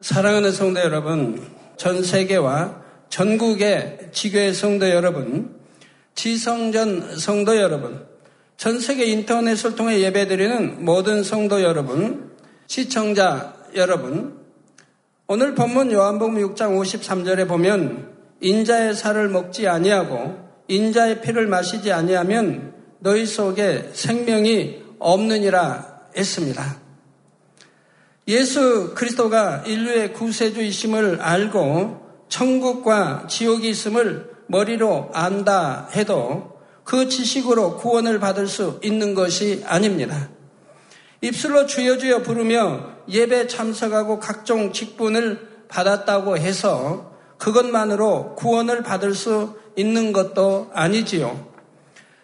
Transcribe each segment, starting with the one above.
사랑하는 성도 여러분, 전 세계와 전국의 지교의 성도 여러분, 지성전 성도 여러분, 전 세계 인터넷을 통해 예배드리는 모든 성도 여러분, 시청자 여러분, 오늘 본문 요한복음 6장 53절에 보면 인자의 살을 먹지 아니하고 인자의 피를 마시지 아니하면 너희 속에 생명이 없느니라 했습니다. 예수 그리스도가 인류의 구세주이심을 알고 천국과 지옥이 있음을 머리로 안다 해도 그 지식으로 구원을 받을 수 있는 것이 아닙니다. 입술로 주여 주여 부르며 예배 참석하고 각종 직분을 받았다고 해서 그것만으로 구원을 받을 수 있는 것도 아니지요.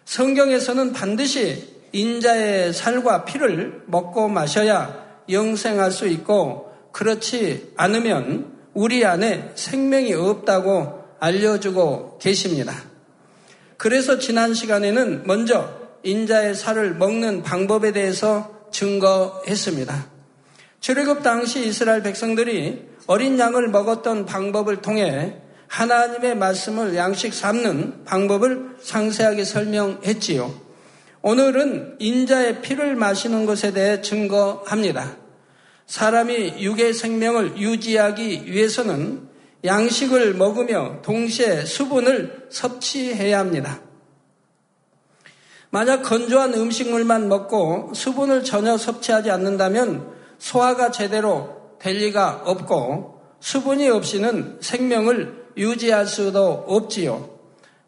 성경에서는 반드시 인자의 살과 피를 먹고 마셔야 영생할 수 있고 그렇지 않으면 우리 안에 생명이 없다고 알려주고 계십니다. 그래서 지난 시간에는 먼저 인자의 살을 먹는 방법에 대해서 증거했습니다. 출애굽 당시 이스라엘 백성들이 어린 양을 먹었던 방법을 통해 하나님의 말씀을 양식 삼는 방법을 상세하게 설명했지요. 오늘은 인자의 피를 마시는 것에 대해 증거합니다. 사람이 육의 생명을 유지하기 위해서는 양식을 먹으며 동시에 수분을 섭취해야 합니다. 만약 건조한 음식물만 먹고 수분을 전혀 섭취하지 않는다면 소화가 제대로 될 리가 없고 수분이 없이는 생명을 유지할 수도 없지요.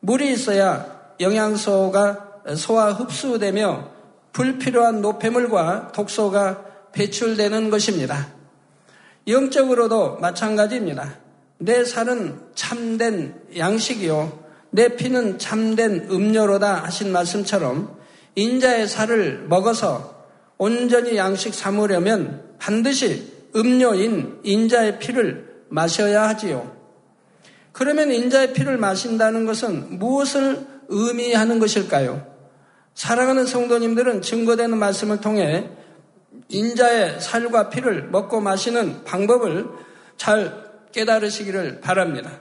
물이 있어야 영양소가 소화 흡수되며 불필요한 노폐물과 독소가 배출되는 것입니다. 영적으로도 마찬가지입니다. 내 살은 참된 양식이요. 내 피는 참된 음료로다 하신 말씀처럼 인자의 살을 먹어서 온전히 양식 삼으려면 반드시 음료인 인자의 피를 마셔야 하지요. 그러면 인자의 피를 마신다는 것은 무엇을 의미하는 것일까요? 사랑하는 성도님들은 증거되는 말씀을 통해 인자의 살과 피를 먹고 마시는 방법을 잘 깨달으시기를 바랍니다.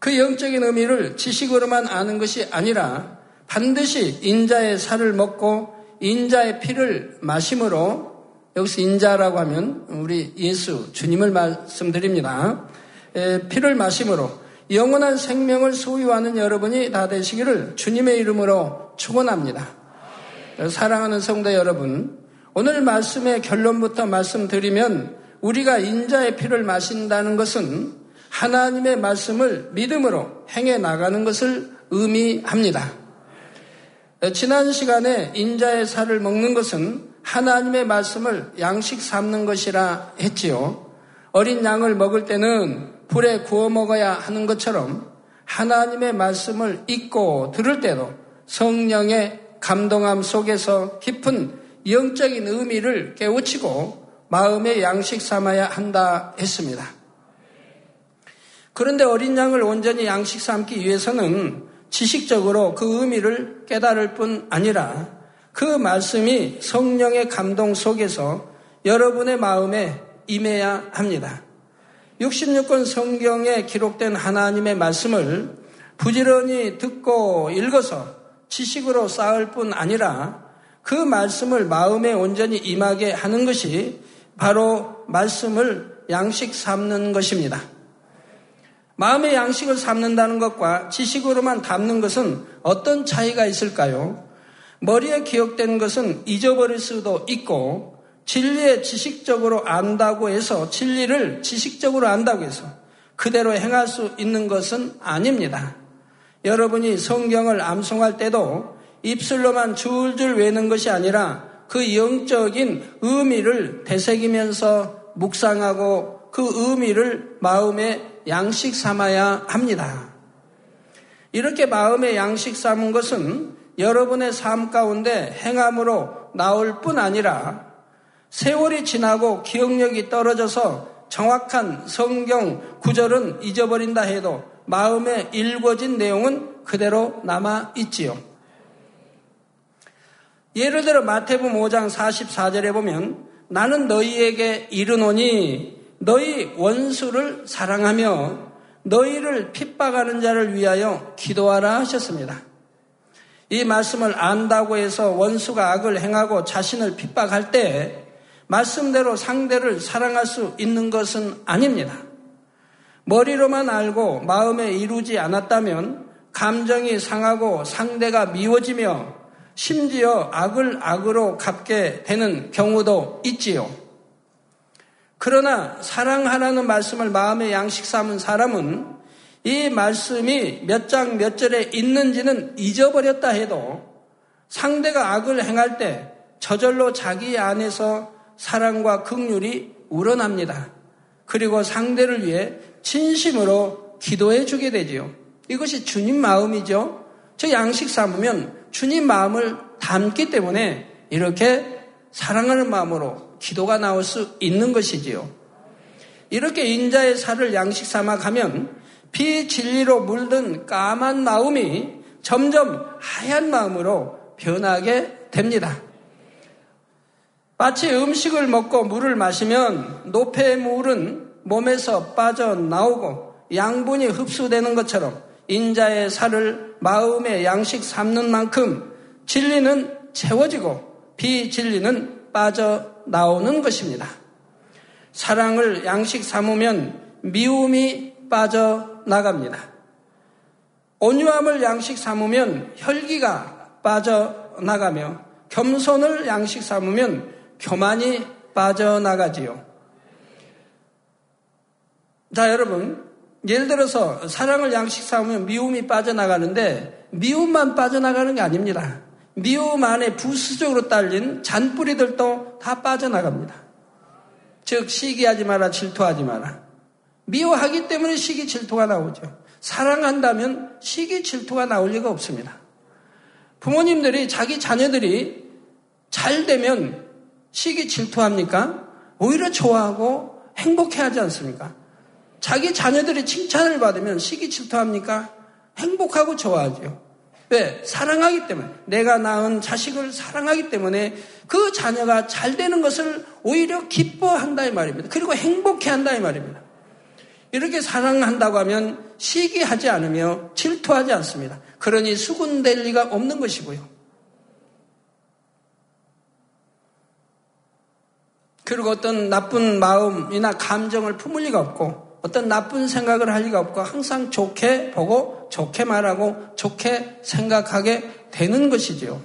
그 영적인 의미를 지식으로만 아는 것이 아니라 반드시 인자의 살을 먹고 인자의 피를 마심으로 여기서 인자라고 하면 우리 예수 주님을 말씀드립니다. 피를 마심으로 영원한 생명을 소유하는 여러분이 다 되시기를 주님의 이름으로 축원합니다. 사랑하는 성도 여러분, 오늘 말씀의 결론부터 말씀드리면 우리가 인자의 피를 마신다는 것은 하나님의 말씀을 믿음으로 행해 나가는 것을 의미합니다. 지난 시간에 인자의 살을 먹는 것은 하나님의 말씀을 양식 삼는 것이라 했지요. 어린 양을 먹을 때는 불에 구워 먹어야 하는 것처럼 하나님의 말씀을 읽고 들을 때도 성령의 감동함 속에서 깊은 영적인 의미를 깨우치고 마음의 양식 삼아야 한다 했습니다. 그런데 어린 양을 온전히 양식 삼기 위해서는 지식적으로 그 의미를 깨달을 뿐 아니라 그 말씀이 성령의 감동 속에서 여러분의 마음에 임해야 합니다. 66권 성경에 기록된 하나님의 말씀을 부지런히 듣고 읽어서 지식으로 쌓을 뿐 아니라 그 말씀을 마음에 온전히 임하게 하는 것이 바로 말씀을 양식 삼는 것입니다. 마음의 양식을 삼는다는 것과 지식으로만 담는 것은 어떤 차이가 있을까요? 머리에 기억된 것은 잊어버릴 수도 있고 진리에 지식적으로 안다고 해서 진리를 지식적으로 안다고 해서 그대로 행할 수 있는 것은 아닙니다. 여러분이 성경을 암송할 때도 입술로만 줄줄 외는 것이 아니라 그 영적인 의미를 되새기면서 묵상하고 그 의미를 마음의 양식 삼아야 합니다. 이렇게 마음의 양식 삼은 것은 여러분의 삶 가운데 행함으로 나올 뿐 아니라 세월이 지나고 기억력이 떨어져서 정확한 성경 구절은 잊어버린다 해도 마음에 읽어진 내용은 그대로 남아 있지요. 예를 들어 마태복음 5장 44절에 보면 나는 너희에게 이르노니 너희 원수를 사랑하며 너희를 핍박하는 자를 위하여 기도하라 하셨습니다. 이 말씀을 안다고 해서 원수가 악을 행하고 자신을 핍박할 때 말씀대로 상대를 사랑할 수 있는 것은 아닙니다. 머리로만 알고 마음에 이루지 않았다면 감정이 상하고 상대가 미워지며 심지어 악을 악으로 갚게 되는 경우도 있지요. 그러나 사랑하라는 말씀을 마음의 양식 삼은 사람은 이 말씀이 몇 장 몇 절에 있는지는 잊어버렸다 해도 상대가 악을 행할 때 저절로 자기 안에서 사랑과 극률이 우러납니다. 그리고 상대를 위해 진심으로 기도해 주게 되지요. 이것이 주님 마음이죠. 저 양식 삼으면 주님 마음을 담기 때문에 이렇게 사랑하는 마음으로 기도가 나올 수 있는 것이지요. 이렇게 인자의 살을 양식 삼아 가면 비진리로 물든 까만 마음이 점점 하얀 마음으로 변하게 됩니다. 마치 음식을 먹고 물을 마시면 노폐 물은 몸에서 빠져나오고 양분이 흡수되는 것처럼 인자의 살을 마음의 양식 삼는 만큼 진리는 채워지고 비진리는 빠져나오는 것입니다. 사랑을 양식 삼으면 미움이 빠져나갑니다. 온유함을 양식 삼으면 혈기가 빠져나가며 겸손을 양식 삼으면 교만이 빠져나가지요. 자, 여러분. 예를 들어서 사랑을 양식 삼으면 미움이 빠져나가는데 미움만 빠져나가는 게 아닙니다. 미움 안에 부수적으로 딸린 잔뿌리들도 다 빠져나갑니다. 즉 시기하지 마라 질투하지 마라. 미워하기 때문에 시기 질투가 나오죠. 사랑한다면 시기 질투가 나올 리가 없습니다. 부모님들이 자기 자녀들이 잘 되면 시기 질투합니까? 오히려 좋아하고 행복해하지 않습니까? 자기 자녀들이 칭찬을 받으면 시기 질투합니까? 행복하고 좋아하죠. 왜? 사랑하기 때문에. 내가 낳은 자식을 사랑하기 때문에 그 자녀가 잘 되는 것을 오히려 기뻐한다 이 말입니다. 그리고 행복해 한다 이 말입니다. 이렇게 사랑한다고 하면 시기하지 않으며 질투하지 않습니다. 그러니 수군될 리가 없는 것이고요. 그리고 어떤 나쁜 마음이나 감정을 품을 리가 없고 어떤 나쁜 생각을 할 리가 없고 항상 좋게 보고 좋게 말하고 좋게 생각하게 되는 것이지요.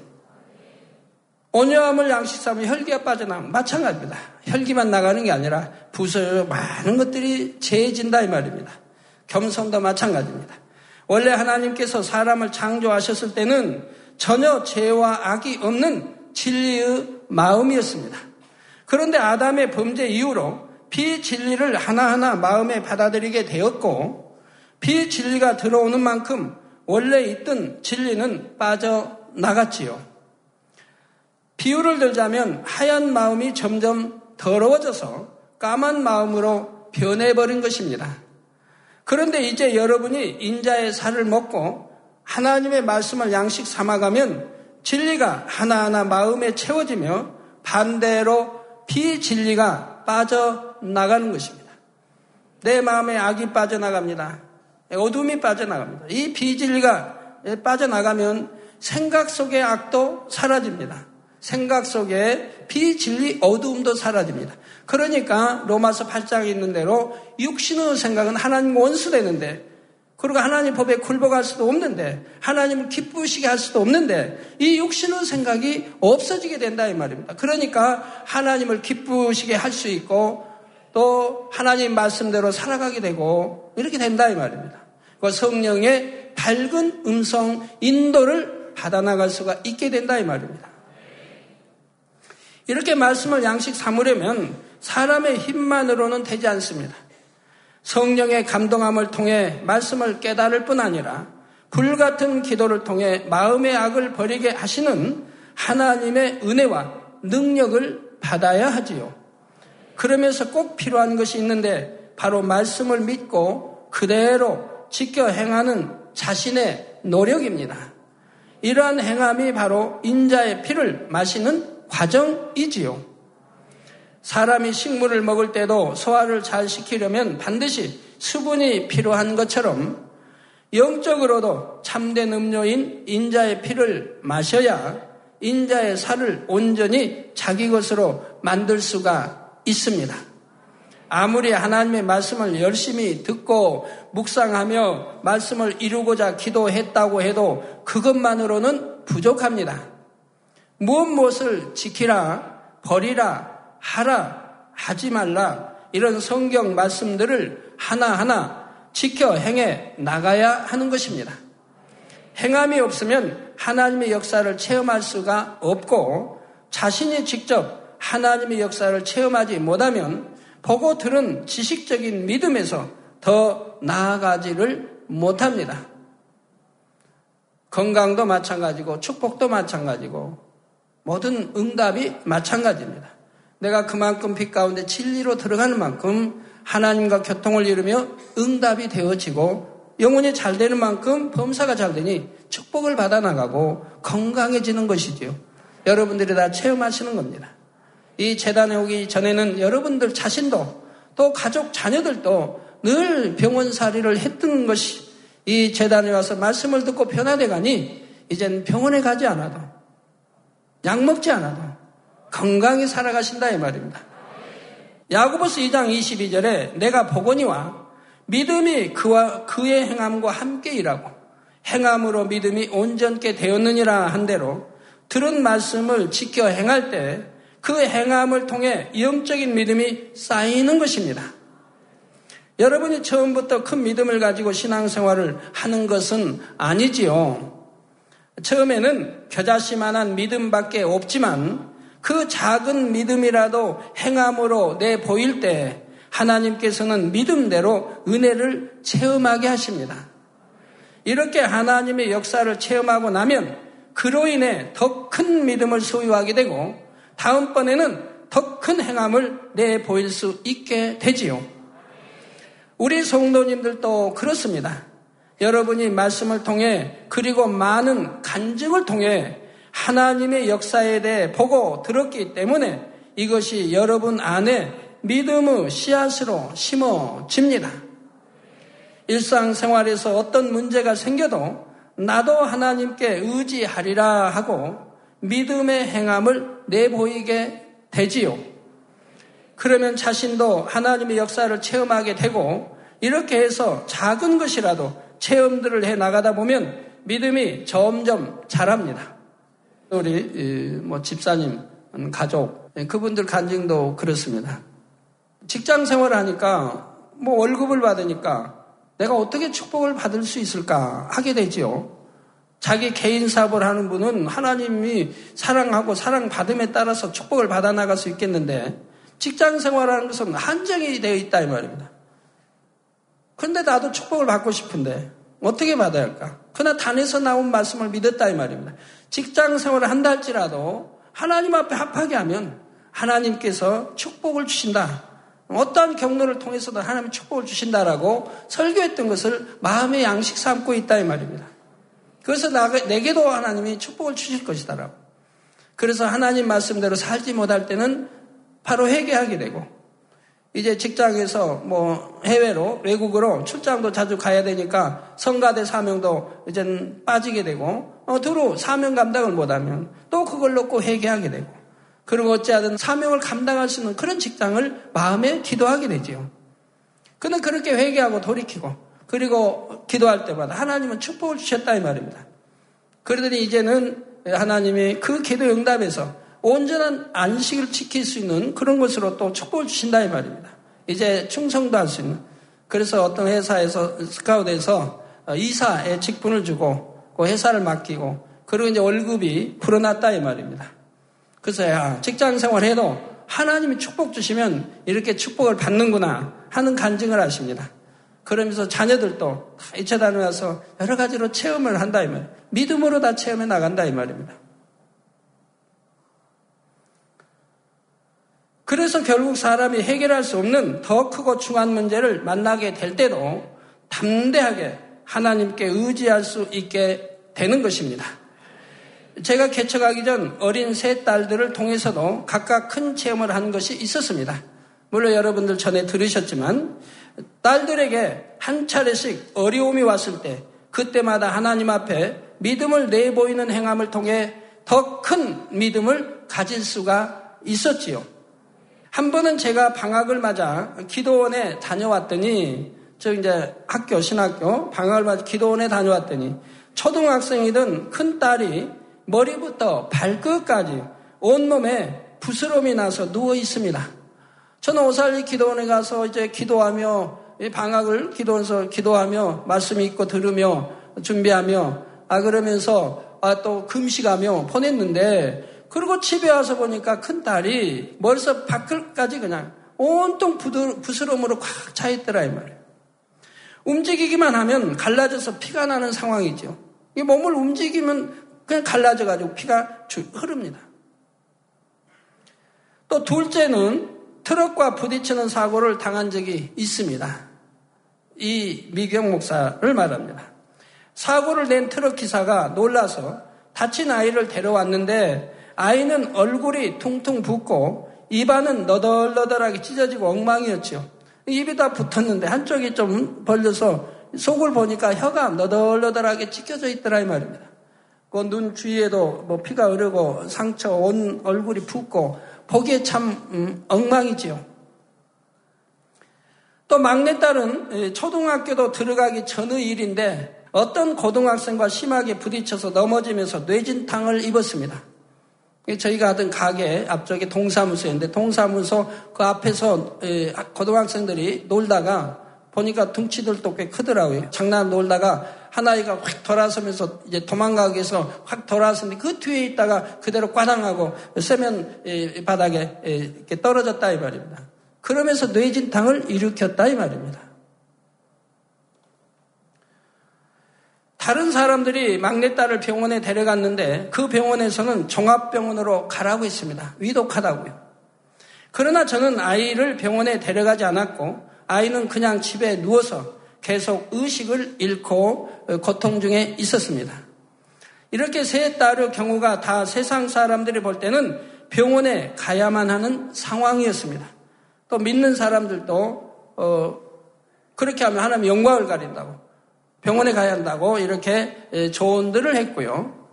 온유함을 양식 삼으면 혈기가 빠져나가면 마찬가지입니다. 혈기만 나가는 게 아니라 부서 많은 것들이 재해진다 이 말입니다. 겸손도 마찬가지입니다. 원래 하나님께서 사람을 창조하셨을 때는 전혀 죄와 악이 없는 진리의 마음이었습니다. 그런데 아담의 범죄 이후로 비진리를 하나하나 마음에 받아들이게 되었고 비진리가 들어오는 만큼 원래 있던 진리는 빠져나갔지요. 비유를 들자면 하얀 마음이 점점 더러워져서 까만 마음으로 변해버린 것입니다. 그런데 이제 여러분이 인자의 살을 먹고 하나님의 말씀을 양식 삼아가면 진리가 하나하나 마음에 채워지며 반대로 비진리가 빠져나가는 것입니다. 내 마음에 악이 빠져나갑니다. 어둠이 빠져나갑니다. 이 비진리가 빠져나가면 생각 속의 악도 사라집니다. 생각 속에 비진리 어두움도 사라집니다. 그러니까 로마서 8장에 있는 대로 육신의 생각은 하나님 원수되는데 그리고 하나님 법에 굴복할 수도 없는데 하나님을 기쁘시게 할 수도 없는데 이 육신의 생각이 없어지게 된다 이 말입니다. 그러니까 하나님을 기쁘시게 할 수 있고 또 하나님 말씀대로 살아가게 되고 이렇게 된다 이 말입니다. 그 성령의 밝은 음성 인도를 받아 나갈 수가 있게 된다 이 말입니다. 이렇게 말씀을 양식 삼으려면 사람의 힘만으로는 되지 않습니다. 성령의 감동함을 통해 말씀을 깨달을 뿐 아니라 불같은 기도를 통해 마음의 악을 버리게 하시는 하나님의 은혜와 능력을 받아야 하지요. 그러면서 꼭 필요한 것이 있는데 바로 말씀을 믿고 그대로 지켜 행하는 자신의 노력입니다. 이러한 행함이 바로 인자의 피를 마시는 과정이지요. 사람이 식물을 먹을 때도 소화를 잘 시키려면 반드시 수분이 필요한 것처럼 영적으로도 참된 음료인 인자의 피를 마셔야 인자의 살을 온전히 자기 것으로 만들 수가 있습니다. 아무리 하나님의 말씀을 열심히 듣고 묵상하며 말씀을 이루고자 기도했다고 해도 그것만으로는 부족합니다. 무엇 무엇을 지키라, 버리라, 하라, 하지 말라, 이런 성경 말씀들을 하나하나 지켜 행해 나가야 하는 것입니다. 행함이 없으면 하나님의 역사를 체험할 수가 없고 자신이 직접 하나님의 역사를 체험하지 못하면 보고 들은 지식적인 믿음에서 더 나아가지를 못합니다. 건강도 마찬가지고 축복도 마찬가지고 모든 응답이 마찬가지입니다. 내가 그만큼 빛 가운데 진리로 들어가는 만큼 하나님과 교통을 이루며 응답이 되어지고 영혼이 잘 되는 만큼 범사가 잘 되니 축복을 받아 나가고 건강해지는 것이지요. 여러분들이 다 체험하시는 겁니다. 이 재단에 오기 전에는 여러분들 자신도 또 가족 자녀들도 늘 병원살이를 했던 것이 이 재단에 와서 말씀을 듣고 변화돼 가니 이젠 병원에 가지 않아도 약 먹지 않아도 건강히 살아가신다 이 말입니다. 야고보스 2장 22절에 내가 보거니와 믿음이 그와 그의 행함과 함께 일하고 행함으로 믿음이 온전케 되었느니라 한 대로 들은 말씀을 지켜 행할 때 그 행함을 통해 영적인 믿음이 쌓이는 것입니다. 여러분이 처음부터 큰 믿음을 가지고 신앙생활을 하는 것은 아니지요. 처음에는 겨자씨만한 믿음밖에 없지만 그 작은 믿음이라도 행함으로 내 보일 때 하나님께서는 믿음대로 은혜를 체험하게 하십니다. 이렇게 하나님의 역사를 체험하고 나면 그로 인해 더 큰 믿음을 소유하게 되고 다음번에는 더 큰 행함을 내 보일 수 있게 되지요. 우리 성도님들도 그렇습니다. 여러분이 말씀을 통해 그리고 많은 간증을 통해 하나님의 역사에 대해 보고 들었기 때문에 이것이 여러분 안에 믿음의 씨앗으로 심어집니다. 일상생활에서 어떤 문제가 생겨도 나도 하나님께 의지하리라 하고 믿음의 행함을 내보이게 되지요. 그러면 자신도 하나님의 역사를 체험하게 되고 이렇게 해서 작은 것이라도 체험들을 해 나가다 보면 믿음이 점점 자랍니다. 우리 뭐 집사님, 가족 예, 그분들 간증도 그렇습니다. 직장 생활을 하니까 뭐 월급을 받으니까 내가 어떻게 축복을 받을 수 있을까 하게 되지요. 자기 개인 사업을 하는 분은 하나님이 사랑하고 사랑받음에 따라서 축복을 받아 나갈 수 있겠는데 직장 생활하는 것은 한정이 되어 있다 이 말입니다. 그런데 나도 축복을 받고 싶은데 어떻게 받아야 할까? 그러나 단에서 나온 말씀을 믿었다 이 말입니다. 직장 생활을 한다 할지라도 하나님 앞에 합하게 하면 하나님께서 축복을 주신다. 어떠한 경로를 통해서도 하나님 축복을 주신다라고 설교했던 것을 마음의 양식 삼고 있다 이 말입니다. 그래서 내게도 하나님이 축복을 주실 것이다라고. 그래서 하나님 말씀대로 살지 못할 때는 바로 회개하게 되고 이제 직장에서 뭐 해외로 외국으로 출장도 자주 가야 되니까 성가대 사명도 이젠 빠지게 되고 어, 두루 사명 감당을 못하면 또 그걸 놓고 회개하게 되고 그리고 어찌하든 사명을 감당할 수 있는 그런 직장을 마음에 기도하게 되지요. 그는 그렇게 회개하고 돌이키고 그리고 기도할 때마다 하나님은 축복을 주셨다 이 말입니다. 그러더니 이제는 하나님이 그 기도 응답에서 온전한 안식을 지킬 수 있는 그런 것으로 또 축복을 주신다 이 말입니다. 이제 충성도 할 수 있는. 그래서 어떤 회사에서 스카우트에서 이사의 직분을 주고 그 회사를 맡기고 그리고 이제 월급이 불어났다 이 말입니다. 그래서 야 직장 생활해도 하나님이 축복 주시면 이렇게 축복을 받는구나 하는 간증을 하십니다. 그러면서 자녀들도 다 이체 다녀와서 여러 가지로 체험을 한다 이 말. 믿음으로 다 체험해 나간다 이 말입니다. 그래서 결국 사람이 해결할 수 없는 더 크고 중요한 문제를 만나게 될 때도 담대하게 하나님께 의지할 수 있게 되는 것입니다. 제가 개척하기 전 어린 세 딸들을 통해서도 각각 큰 체험을 한 것이 있었습니다. 물론 여러분들 전에 들으셨지만 딸들에게 한 차례씩 어려움이 왔을 때 그때마다 하나님 앞에 믿음을 내보이는 행함을 통해 더 큰 믿음을 가질 수가 있었지요. 한 번은 제가 방학을 맞아 기도원에 다녀왔더니 저 이제 학교 신학교 방학을 맞아 기도원에 다녀왔더니 초등학생이던 큰 딸이 머리부터 발끝까지 온몸에 부스럼이 나서 누워 있습니다. 저는 오살리 기도원에 가서 이제 기도하며 방학을 기도원에서 기도하며 말씀 읽고 들으며 준비하며 아 그러면서 아 또 금식하며 보냈는데 그리고 집에 와서 보니까 큰 딸이 머리서 발끝까지 그냥 온통 부스럼으로 꽉 차 있더라 이 말이에요. 움직이기만 하면 갈라져서 피가 나는 상황이죠. 이 몸을 움직이면 그냥 갈라져가지고 피가 흐릅니다. 또 둘째는 트럭과 부딪히는 사고를 당한 적이 있습니다. 이 미경 목사를 말합니다. 사고를 낸 트럭 기사가 놀라서 다친 아이를 데려왔는데 아이는 얼굴이 퉁퉁 붓고 입안은 너덜너덜하게 찢어지고 엉망이었죠. 입이 다 붙었는데 한쪽이 좀 벌려서 속을 보니까 혀가 너덜너덜하게 찢겨져 있더라 이 말입니다. 그 눈 주위에도 뭐 피가 흐르고 상처 온 얼굴이 붓고 보기에 참 음, 엉망이지요. 또 막내딸은 초등학교도 들어가기 전의 일인데 어떤 고등학생과 심하게 부딪혀서 넘어지면서 뇌진탕을 입었습니다. 저희가 하던 가게 앞쪽에 동사무소였는데 동사무소 그 앞에서 고등학생들이 놀다가 보니까 둥치들도 꽤 크더라고요. 장난 놀다가 하나이가 확 돌아서면서 이제 도망가기 위해서 확 돌아서는데 그 뒤에 있다가 그대로 꽈당하고 세면 바닥에 이렇게 떨어졌다 이 말입니다. 그러면서 뇌진탕을 일으켰다 이 말입니다. 다른 사람들이 막내딸을 병원에 데려갔는데 그 병원에서는 종합병원으로 가라고 했습니다. 위독하다고요. 그러나 저는 아이를 병원에 데려가지 않았고 아이는 그냥 집에 누워서 계속 의식을 잃고 고통 중에 있었습니다. 이렇게 세 딸의 경우가 다 세상 사람들이 볼 때는 병원에 가야만 하는 상황이었습니다. 또 믿는 사람들도 어, 그렇게 하면 하나님 영광을 가린다고 병원에 가야 한다고 이렇게 조언들을 했고요.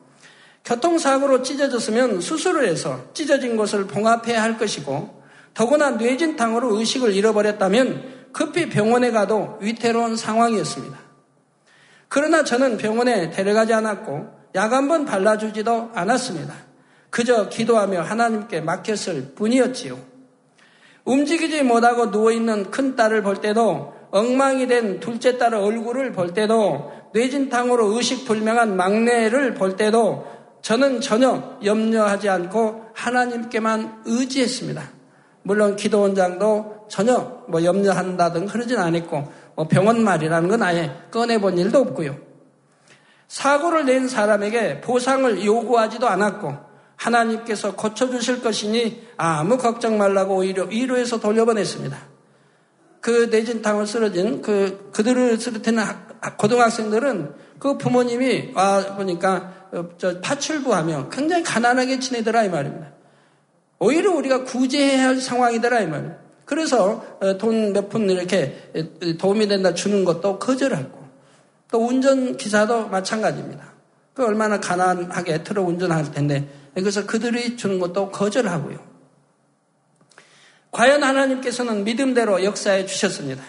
교통사고로 찢어졌으면 수술을 해서 찢어진 곳을 봉합해야 할 것이고 더구나 뇌진탕으로 의식을 잃어버렸다면 급히 병원에 가도 위태로운 상황이었습니다. 그러나 저는 병원에 데려가지 않았고 약 한 번 발라주지도 않았습니다. 그저 기도하며 하나님께 맡겼을 뿐이었지요. 움직이지 못하고 누워있는 큰 딸을 볼 때도 엉망이 된 둘째 딸의 얼굴을 볼 때도 뇌진탕으로 의식불명한 막내를 볼 때도 저는 전혀 염려하지 않고 하나님께만 의지했습니다. 물론 기도원장도 전혀 뭐 염려한다든 그러진 않았고 뭐 병원 말이라는 건 아예 꺼내본 일도 없고요. 사고를 낸 사람에게 보상을 요구하지도 않았고 하나님께서 고쳐주실 것이니 아무 걱정 말라고 오히려 위로해서 돌려보냈습니다. 그 내진탕을 쓰러진 그 그들을 쓰러뜨는 고등학생들은 그 부모님이 와 보니까 어, 저 파출부하며 굉장히 가난하게 지내더라 이 말입니다. 오히려 우리가 구제해야 할 상황이더라 이 말. 그래서 어, 돈몇 푼 이렇게 도움이 된다 주는 것도 거절하고 또 운전 기사도 마찬가지입니다. 그 얼마나 가난하게 틀어 운전할 텐데 그래서 그들이 주는 것도 거절하고요. 과연 하나님께서는 믿음대로 역사해 주셨습니다.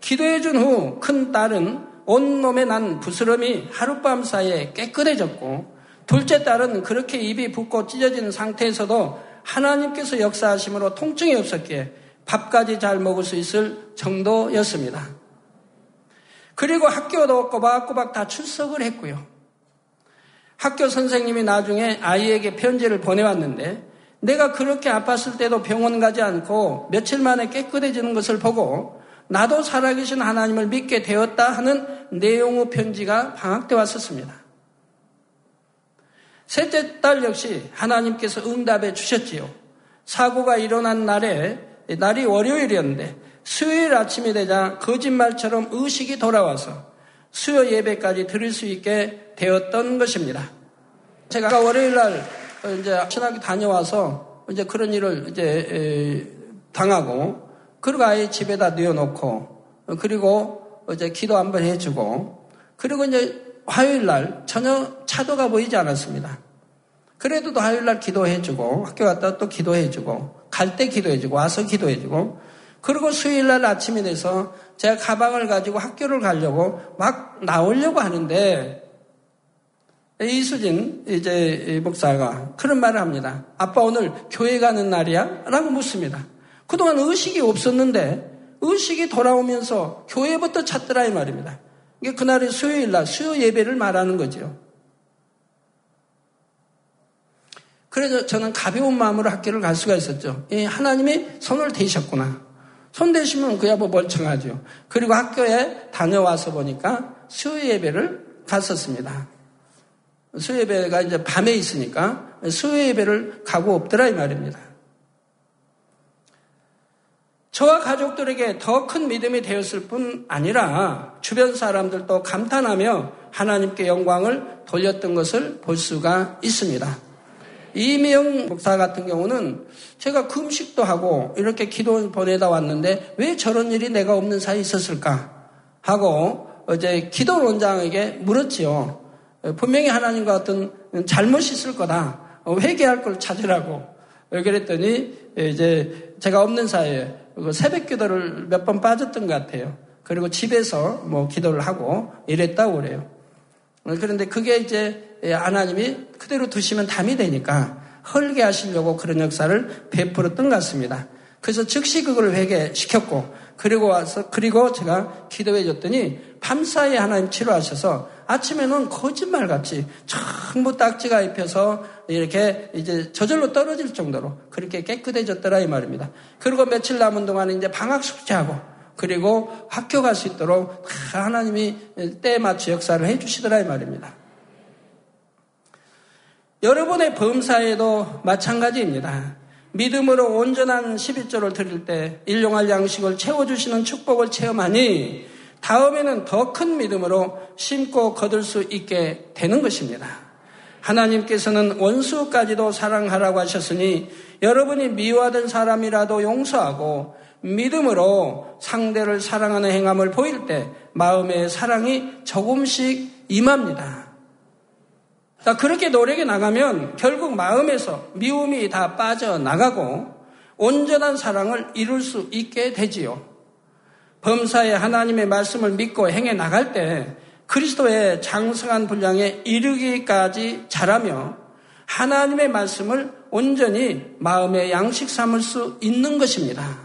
기도해 준 후 큰 딸은 온몸에 난 부스럼이 하룻밤 사이에 깨끗해졌고 둘째 딸은 그렇게 입이 붓고 찢어진 상태에서도 하나님께서 역사하심으로 통증이 없었기에 밥까지 잘 먹을 수 있을 정도였습니다. 그리고 학교도 꼬박꼬박 다 출석을 했고요. 학교 선생님이 나중에 아이에게 편지를 보내왔는데 내가 그렇게 아팠을 때도 병원 가지 않고 며칠 만에 깨끗해지는 것을 보고 나도 살아계신 하나님을 믿게 되었다 하는 내용의 편지가 방학 때 왔었습니다. 셋째 딸 역시 하나님께서 응답해 주셨지요. 사고가 일어난 날에 날이 월요일이었는데 수요일 아침이 되자 거짓말처럼 의식이 돌아와서 수요 예배까지 들을 수 있게 되었던 것입니다. 제가 월요일 날 이제 신학교 다녀와서 이제 그런 일을 이제 당하고 그리고 아예 집에다 뉘어놓고 그리고 이제 기도 한번 해주고 그리고 이제 화요일 날 전혀 차도가 보이지 않았습니다. 그래도 또 화요일 날 기도해주고 학교 갔다 또 기도해주고 갈 때 기도해주고 와서 기도해주고 그리고 수요일 날 아침이 돼서 제가 가방을 가지고 학교를 가려고 막 나오려고 하는데 이수진 이제 목사가 그런 말을 합니다. 아빠 오늘 교회 가는 날이야? 라고 묻습니다. 그동안 의식이 없었는데 의식이 돌아오면서 교회부터 찾더라 이 말입니다. 이게 그날이 수요일 날 수요 예배를 말하는 거죠. 그래서 저는 가벼운 마음으로 학교를 갈 수가 있었죠. 하나님이 손을 대셨구나. 손 대시면 그야 뭐 멀쩡하죠. 그리고 학교에 다녀와서 보니까 수요 예배를 갔었습니다. 수요 예배가 이제 밤에 있으니까 수요 예배를 가고 없더라 이 말입니다. 저와 가족들에게 더 큰 믿음이 되었을 뿐 아니라 주변 사람들도 감탄하며 하나님께 영광을 돌렸던 것을 볼 수가 있습니다. 이미영 목사 같은 경우는 제가 금식도 하고 이렇게 기도 보내다 왔는데 왜 저런 일이 내가 없는 사이에 있었을까 하고 어제 기도론장에게 물었지요. 분명히 하나님과 어떤 잘못이 있을 거다. 회개할 걸 찾으라고. 그랬더니 이제 제가 없는 사이에 그 새벽 기도를 몇 번 빠졌던 것 같아요. 그리고 집에서 뭐 기도를 하고 이랬다고 그래요. 그런데 그게 이제 하나님이 그대로 두시면 담이 되니까 헐게 하시려고 그런 역사를 베풀었던 것 같습니다. 그래서 즉시 그걸 회개시켰고 그리고 와서 그리고 제가 기도해 줬더니 밤사이에 하나님 치료하셔서 아침에는 거짓말같이 전부 딱지가 입혀서 이렇게 이제 저절로 떨어질 정도로 그렇게 깨끗해졌더라 이 말입니다. 그리고 며칠 남은 동안에 이제 방학 숙제하고 그리고 학교 갈 수 있도록 하나님이 때에 맞춰 역사를 해 주시더라 이 말입니다. 여러분의 범사에도 마찬가지입니다. 믿음으로 온전한 11조를 드릴 때 일용할 양식을 채워주시는 축복을 체험하니 다음에는 더 큰 믿음으로 심고 거둘 수 있게 되는 것입니다. 하나님께서는 원수까지도 사랑하라고 하셨으니 여러분이 미워하던 사람이라도 용서하고 믿음으로 상대를 사랑하는 행함을 보일 때 마음의 사랑이 조금씩 임합니다. 그렇게 노력해 나가면 결국 마음에서 미움이 다 빠져나가고 온전한 사랑을 이룰 수 있게 되지요. 범사에 하나님의 말씀을 믿고 행해 나갈 때 그리스도의 장성한 분량에 이르기까지 자라며 하나님의 말씀을 온전히 마음의 양식 삼을 수 있는 것입니다.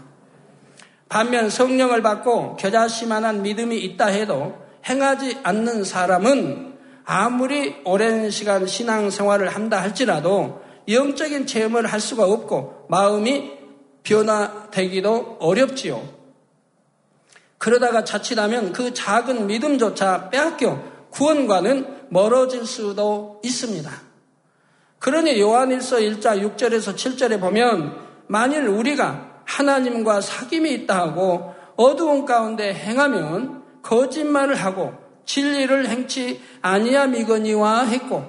반면 성령을 받고 겨자씨만한 믿음이 있다 해도 행하지 않는 사람은 아무리 오랜 시간 신앙 생활을 한다 할지라도 영적인 체험을 할 수가 없고 마음이 변화되기도 어렵지요. 그러다가 자칫하면 그 작은 믿음조차 빼앗겨 구원과는 멀어질 수도 있습니다. 그러니 요한일서 1장 6절에서 7절에 보면 만일 우리가 하나님과 사귐이 있다 하고 어두운 가운데 행하면 거짓말을 하고 진리를 행치 아니야미거니와 했고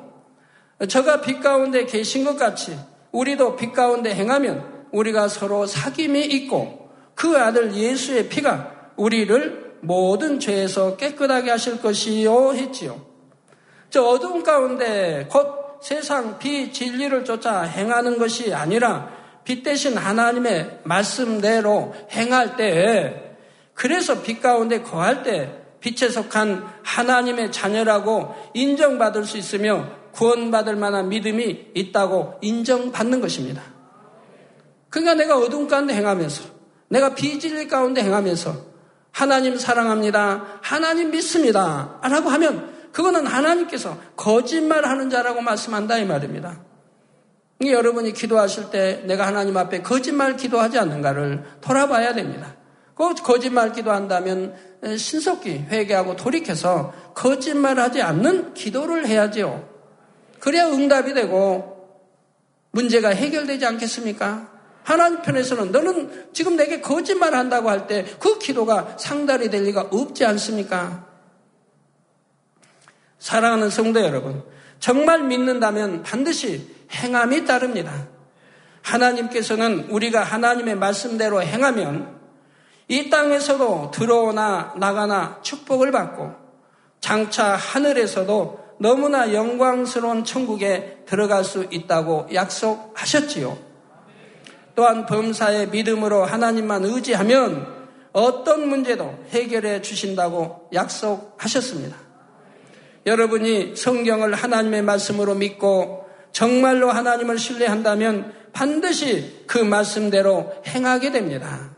저가 빛 가운데 계신 것 같이 우리도 빛 가운데 행하면 우리가 서로 사귐이 있고 그 아들 예수의 피가 우리를 모든 죄에서 깨끗하게 하실 것이요 했지요. 저 어두운 가운데 곧 세상 비 진리를 쫓아 행하는 것이 아니라 빛 대신 하나님의 말씀대로 행할 때 그래서 빛 가운데 거할 때 빛에 속한 하나님의 자녀라고 인정받을 수 있으며 구원받을 만한 믿음이 있다고 인정받는 것입니다. 그러니까 내가 어두운 가운데 행하면서 내가 비진리 가운데 행하면서 하나님 사랑합니다. 하나님 믿습니다. 라고 하면 그거는 하나님께서 거짓말하는 자라고 말씀한다 이 말입니다. 여러분이 기도하실 때 내가 하나님 앞에 거짓말 기도하지 않는가를 돌아봐야 됩니다. 그 거짓말 기도한다면 신속히 회개하고 돌이켜서 거짓말하지 않는 기도를 해야지요. 그래야 응답이 되고 문제가 해결되지 않겠습니까? 하나님 편에서는 너는 지금 내게 거짓말 한다고 할 때 그 기도가 상달이 될 리가 없지 않습니까? 사랑하는 성도 여러분, 정말 믿는다면 반드시 행함이 따릅니다. 하나님께서는 우리가 하나님의 말씀대로 행하면 이 땅에서도 들어오나 나가나 축복을 받고 장차 하늘에서도 너무나 영광스러운 천국에 들어갈 수 있다고 약속하셨지요. 또한 범사의 믿음으로 하나님만 의지하면 어떤 문제도 해결해 주신다고 약속하셨습니다. 여러분이 성경을 하나님의 말씀으로 믿고 정말로 하나님을 신뢰한다면 반드시 그 말씀대로 행하게 됩니다.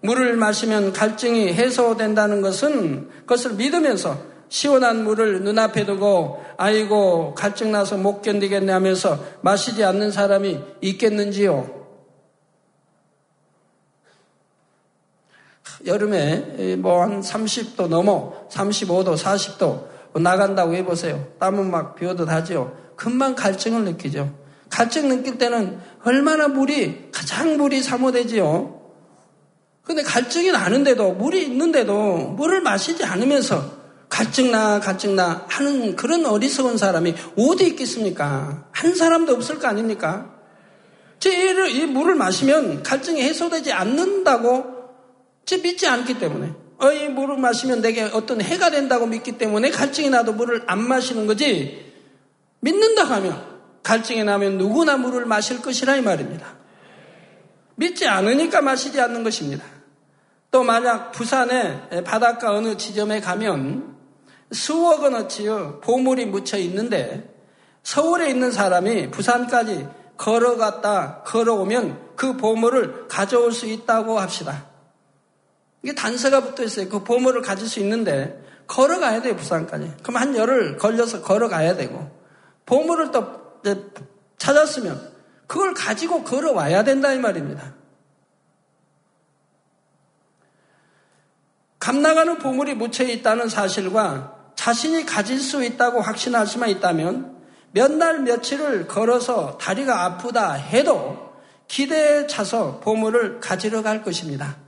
물을 마시면 갈증이 해소된다는 것은 그것을 믿으면서 시원한 물을 눈앞에 두고 아이고 갈증 나서 못 견디겠네 하면서 마시지 않는 사람이 있겠는지요? 여름에 뭐 한 30도 넘어 35도 40도 나간다고 해보세요. 땀은 막 비워도 다지요. 금방 갈증을 느끼죠. 갈증 느낄 때는 얼마나 물이 가장 물이 사모되지요. 근데 갈증이 나는데도 물이 있는데도 물을 마시지 않으면서 갈증나 갈증나 하는 그런 어리석은 사람이 어디 있겠습니까? 한 사람도 없을 거 아닙니까? 제이 물을 마시면 갈증이 해소되지 않는다고 제 믿지 않기 때문에 어, 이 물을 마시면 내게 어떤 해가 된다고 믿기 때문에 갈증이 나도 물을 안 마시는 거지 믿는다 하면 갈증이 나면 누구나 물을 마실 것이라 이 말입니다. 믿지 않으니까 마시지 않는 것입니다. 또 만약 부산의 바닷가 어느 지점에 가면 수억 원어치의 보물이 묻혀 있는데 서울에 있는 사람이 부산까지 걸어갔다 걸어오면 그 보물을 가져올 수 있다고 합시다. 이게 단서가 붙어 있어요. 그 보물을 가질 수 있는데 걸어가야 돼요, 부산까지. 그럼 한 열흘 걸려서 걸어가야 되고 보물을 또 찾았으면 그걸 가지고 걸어와야 된다 이 말입니다. 감나가는 보물이 묻혀 있다는 사실과 자신이 가질 수 있다고 확신할 수만 있다면 몇 날 며칠을 걸어서 다리가 아프다 해도 기대에 차서 보물을 가지러 갈 것입니다.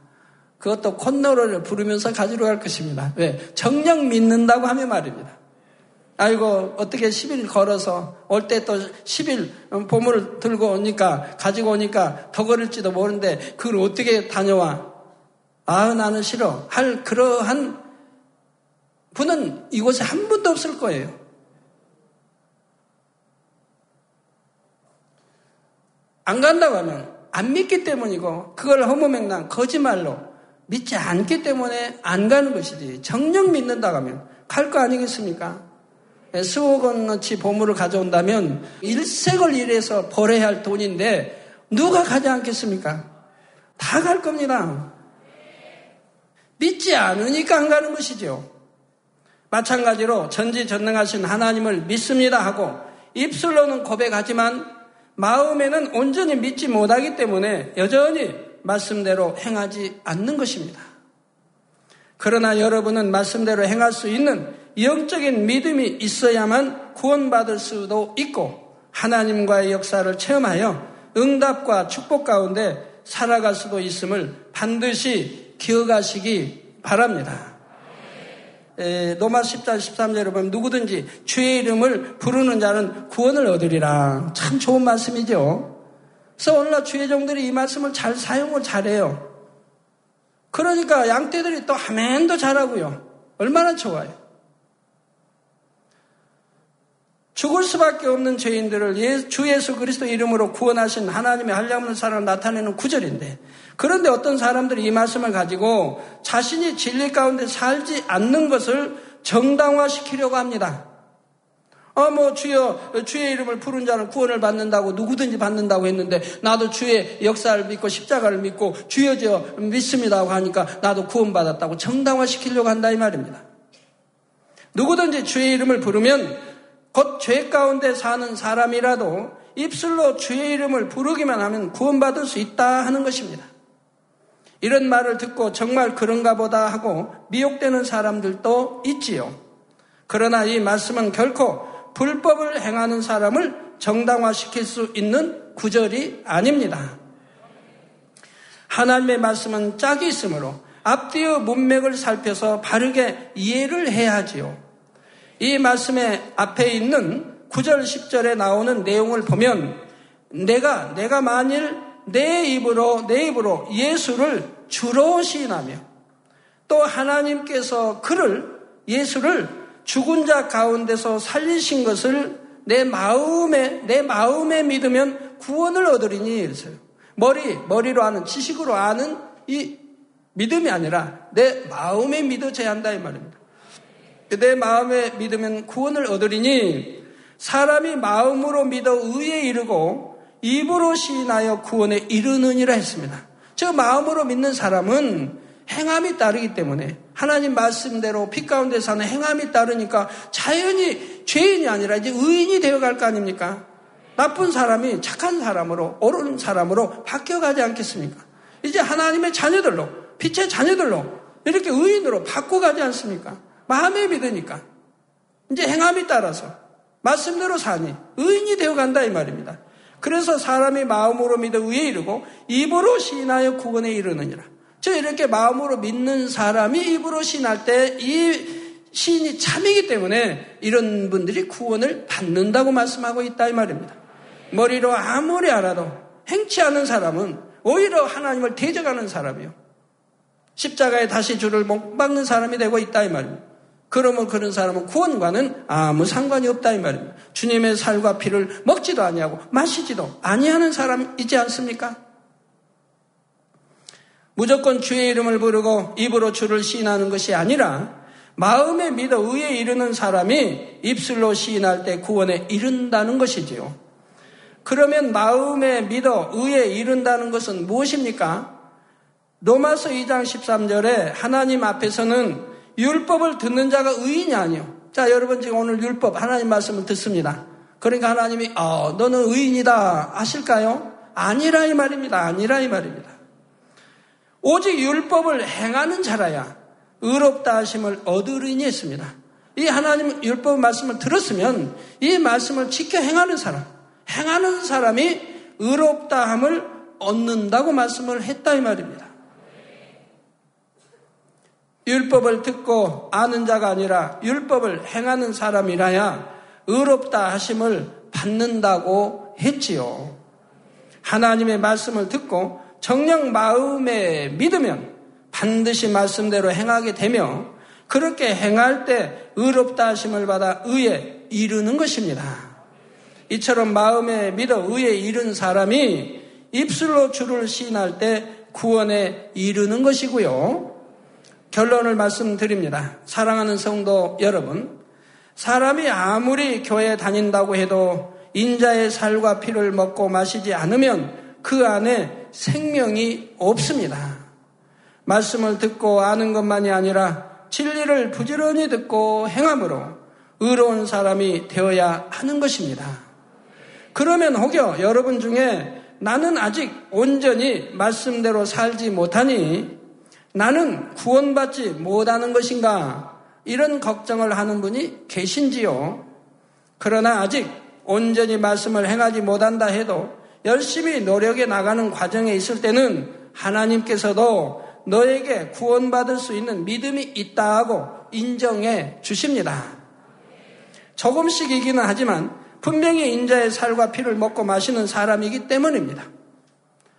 그것도 콧노래를 부르면서 가지러 갈 것입니다. 왜? 정녕 믿는다고 하면 말입니다. 아이고, 어떻게 10일 걸어서 올 때 또 10일 보물을 들고 오니까, 가지고 오니까 더 걸을지도 모르는데 그걸 어떻게 다녀와? 아, 나는 싫어. 할 그러한 분은 이곳에 한 분도 없을 거예요. 안 간다고 하면 안 믿기 때문이고 그걸 허무맹랑 거짓말로 믿지 않기 때문에 안 가는 것이지. 정녕 믿는다고 하면 갈 거 아니겠습니까? 예, 수억 원어치 보물을 가져온다면 일색을 일해서 벌어야 할 돈인데 누가 가지 않겠습니까? 다 갈 겁니다. 믿지 않으니까 안 가는 것이죠. 마찬가지로 전지전능하신 하나님을 믿습니다 하고 입술로는 고백하지만 마음에는 온전히 믿지 못하기 때문에 여전히 말씀대로 행하지 않는 것입니다. 그러나 여러분은 말씀대로 행할 수 있는 영적인 믿음이 있어야만 구원받을 수도 있고 하나님과의 역사를 체험하여 응답과 축복 가운데 살아갈 수도 있음을 반드시 기억하시기 바랍니다. 노마 10장 13절에 보면 누구든지 주의 이름을 부르는 자는 구원을 얻으리라. 참 좋은 말씀이죠. 그래서 오늘날 주의 종들이 이 말씀을 잘 사용을 잘해요. 그러니까 양떼들이 또 아멘도 잘하고요. 얼마나 좋아요. 죽을 수밖에 없는 죄인들을 예, 주 예수 그리스도 이름으로 구원하신 하나님의 한량없는 사랑을 나타내는 구절인데 그런데 어떤 사람들이 이 말씀을 가지고 자신이 진리 가운데 살지 않는 것을 정당화시키려고 합니다. 아, 뭐, 주여, 주의 이름을 부른 자는 구원을 받는다고 누구든지 받는다고 했는데, 나도 주의 역사를 믿고 십자가를 믿고 주여 저 믿습니다고 하니까 나도 구원받았다고 정당화시키려고 한다 이 말입니다. 누구든지 주의 이름을 부르면 곧 죄 가운데 사는 사람이라도 입술로 주의 이름을 부르기만 하면 구원받을 수 있다 하는 것입니다. 이런 말을 듣고 정말 그런가 보다 하고 미혹되는 사람들도 있지요. 그러나 이 말씀은 결코 불법을 행하는 사람을 정당화시킬 수 있는 구절이 아닙니다. 하나님의 말씀은 짝이 있으므로 앞뒤의 문맥을 살펴서 바르게 이해를 해야 하지요. 이 말씀의 앞에 있는 9절, 10절에 나오는 내용을 보면 내가, 내가 만일 내 입으로, 내 입으로 예수를 주로 시인하며 또 하나님께서 그를, 예수를 죽은 자 가운데서 살리신 것을 내 마음에, 내 마음에 믿으면 구원을 얻으리니 이랬어요. 머리, 머리로 아는, 지식으로 아는 이 믿음이 아니라 내 마음에 믿어져야 한다 이 말입니다. 내 마음에 믿으면 구원을 얻으리니 사람이 마음으로 믿어 의에 이르고 입으로 시인하여 구원에 이르느니라 했습니다. 저 마음으로 믿는 사람은 행함이 따르기 때문에 하나님 말씀대로 빛 가운데 사는 행함이 따르니까 자연히 죄인이 아니라 이제 의인이 되어 갈 거 아닙니까? 나쁜 사람이 착한 사람으로 옳은 사람으로 바뀌어가지 않겠습니까? 이제 하나님의 자녀들로 빛의 자녀들로 이렇게 의인으로 바꿔가지 않습니까? 마음에 믿으니까 이제 행함이 따라서 말씀대로 사니 의인이 되어 간다 이 말입니다. 그래서 사람이 마음으로 믿어 의에 이르고 입으로 시인하여 구원에 이르느니라. 저 이렇게 마음으로 믿는 사람이 입으로 시인할 때이 시인이 참이기 때문에 이런 분들이 구원을 받는다고 말씀하고 있다 이 말입니다. 머리로 아무리 알아도 행치 않은 사람은 오히려 하나님을 대적하는 사람이요. 십자가에 다시 주를 못 박는 사람이 되고 있다 이 말입니다. 그러면 그런 사람은 구원과는 아무 상관이 없다 이 말입니다. 주님의 살과 피를 먹지도 아니하고 마시지도 아니하는 사람이지 않습니까? 무조건 주의 이름을 부르고 입으로 주를 시인하는 것이 아니라 마음에 믿어 의에 이르는 사람이 입술로 시인할 때 구원에 이른다는 것이지요. 그러면 마음에 믿어 의에 이른다는 것은 무엇입니까? 로마서 2장 13절에 하나님 앞에서는 율법을 듣는 자가 의인이 아니요. 자, 여러분 지금 오늘 율법 하나님 말씀을 듣습니다. 그러니까 하나님이 어, 너는 의인이다 하실까요? 아니라 이 말입니다. 아니라 이 말입니다. 오직 율법을 행하는 자라야 의롭다 하심을 얻으리니 했습니다. 이 하나님 율법 말씀을 들었으면 이 말씀을 지켜 행하는 사람, 행하는 사람이 의롭다 함을 얻는다고 말씀을 했다 이 말입니다. 율법을 듣고 아는 자가 아니라 율법을 행하는 사람이라야 의롭다 하심을 받는다고 했지요. 하나님의 말씀을 듣고 정령 마음에 믿으면 반드시 말씀대로 행하게 되며 그렇게 행할 때 의롭다 하심을 받아 의에 이르는 것입니다. 이처럼 마음에 믿어 의에 이른 사람이 입술로 주를 시인할 때 구원에 이르는 것이고요. 결론을 말씀드립니다. 사랑하는 성도 여러분, 사람이 아무리 교회 다닌다고 해도 인자의 살과 피를 먹고 마시지 않으면 그 안에 생명이 없습니다. 말씀을 듣고 아는 것만이 아니라 진리를 부지런히 듣고 행함으로 의로운 사람이 되어야 하는 것입니다. 그러면 혹여 여러분 중에 나는 아직 온전히 말씀대로 살지 못하니 나는 구원받지 못하는 것인가? 이런 걱정을 하는 분이 계신지요? 그러나 아직 온전히 말씀을 행하지 못한다 해도 열심히 노력해 나가는 과정에 있을 때는 하나님께서도 너에게 구원받을 수 있는 믿음이 있다 하고 인정해 주십니다. 조금씩이기는 하지만 분명히 인자의 살과 피를 먹고 마시는 사람이기 때문입니다.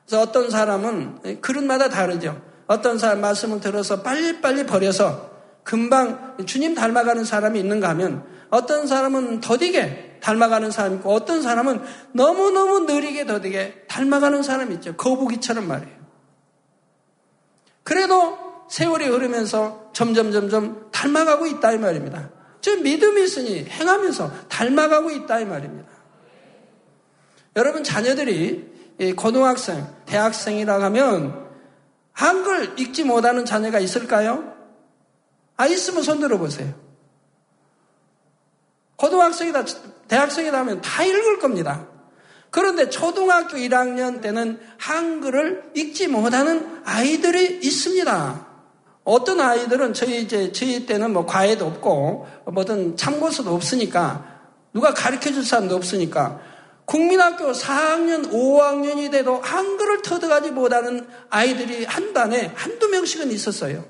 그래서 어떤 사람은 그릇마다 다르죠. 어떤 사람 말씀을 들어서 빨리빨리 버려서 금방 주님 닮아가는 사람이 있는가 하면 어떤 사람은 더디게 닮아가는 사람이 있고 어떤 사람은 너무너무 느리게 더디게 닮아가는 사람이 있죠. 거북이처럼 말이에요. 그래도 세월이 흐르면서 점점 점점 닮아가고 있다 이 말입니다. 저 믿음이 있으니 행하면서 닮아가고 있다 이 말입니다. 여러분 자녀들이 고등학생, 대학생이라 하면 한글 읽지 못하는 자녀가 있을까요? 아, 있으면 손 들어보세요. 고등학생이다, 대학생이다 하면 다 읽을 겁니다. 그런데 초등학교 1학년 때는 한글을 읽지 못하는 아이들이 있습니다. 어떤 아이들은 저희 이제 저희 때는 뭐 과외도 없고 뭐든 참고서도 없으니까 누가 가르쳐 줄 사람도 없으니까 국민학교 4학년, 5학년이 돼도 한글을 터득하지 못하는 아이들이 한 반에 한두 명씩은 있었어요.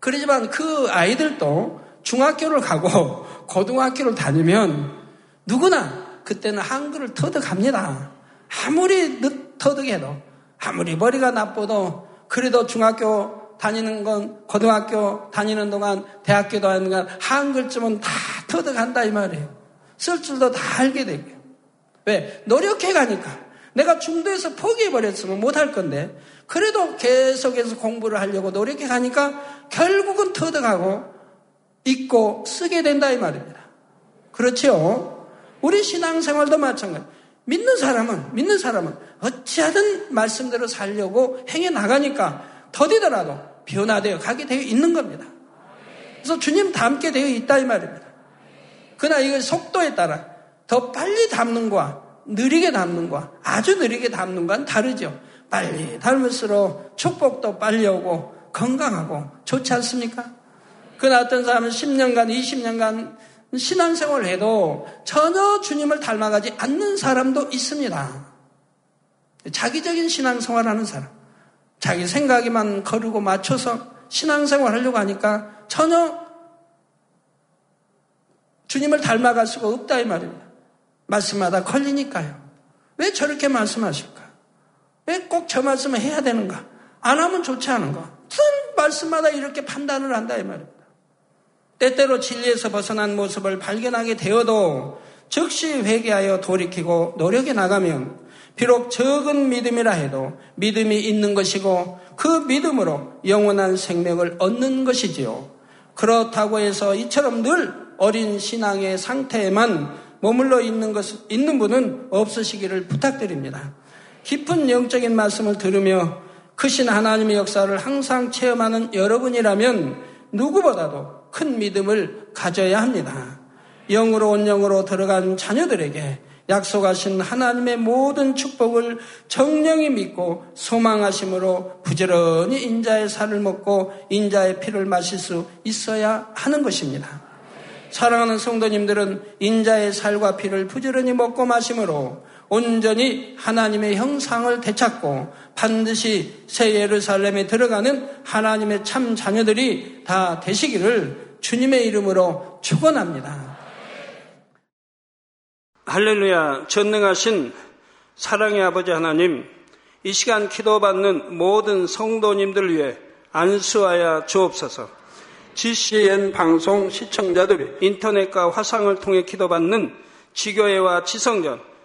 그러지만 그 아이들도 중학교를 가고 고등학교를 다니면 누구나 그때는 한글을 터득합니다. 아무리 늦 터득해도 아무리 머리가 나빠도 그래도 중학교 다니는 건 고등학교 다니는 동안 대학교 다니는 동안 한글쯤은 다 터득한다 이 말이에요. 쓸 줄도 다 알게 되고요. 왜? 노력해 가니까. 내가 중도에서 포기해버렸으면 못할 건데, 그래도 계속해서 공부를 하려고 노력해 가니까 결국은 터득하고 읽고 쓰게 된다 이 말입니다. 그렇죠? 우리 신앙생활도 마찬가지. 믿는 사람은 믿는 사람은 어찌하든 말씀대로 살려고 행해 나가니까 더디더라도 변화되어 가게 되어 있는 겁니다. 그래서 주님 닮게 되어 있다 이 말입니다. 그러나 이걸 속도에 따라 더 빨리 닮는 거와 느리게 닮는 거와 아주 느리게 닮는 거는 다르죠. 빨리 닮을수록 축복도 빨리 오고 건강하고 좋지 않습니까? 그러나 어떤 사람은 10년간, 20년간 신앙생활을 해도 전혀 주님을 닮아가지 않는 사람도 있습니다. 자기적인 신앙생활 하는 사람. 자기 생각에만 거르고 맞춰서 신앙생활 하려고 하니까 전혀 주님을 닮아갈 수가 없다 이 말입니다. 말씀마다 걸리니까요. 왜 저렇게 말씀하실까? 왜 꼭 저 말씀을 해야 되는가? 안 하면 좋지 않은가? 무슨 말씀마다 이렇게 판단을 한다 이 말입니다. 때때로 진리에서 벗어난 모습을 발견하게 되어도 즉시 회개하여 돌이키고 노력해 나가면 비록 적은 믿음이라 해도 믿음이 있는 것이고 그 믿음으로 영원한 생명을 얻는 것이지요. 그렇다고 해서 이처럼 늘 어린 신앙의 상태에만 머물러 있는 것, 있는 분은 없으시기를 부탁드립니다. 깊은 영적인 말씀을 들으며 크신 하나님의 역사를 항상 체험하는 여러분이라면 누구보다도 큰 믿음을 가져야 합니다. 영으로 온 영으로 들어간 자녀들에게 약속하신 하나님의 모든 축복을 정령히 믿고 소망하심으로 부지런히 인자의 살을 먹고 인자의 피를 마실 수 있어야 하는 것입니다. 사랑하는 성도님들은 인자의 살과 피를 부지런히 먹고 마심으로 온전히 하나님의 형상을 되찾고 반드시 새 예루살렘에 들어가는 하나님의 참 자녀들이 다 되시기를 주님의 이름으로 축원합니다. 할렐루야 전능하신 사랑의 아버지 하나님 이 시간 기도받는 모든 성도님들 위해 안수하여 주옵소서. GCN 방송 시청자들이 인터넷과 화상을 통해 기도받는 지교회와 지성전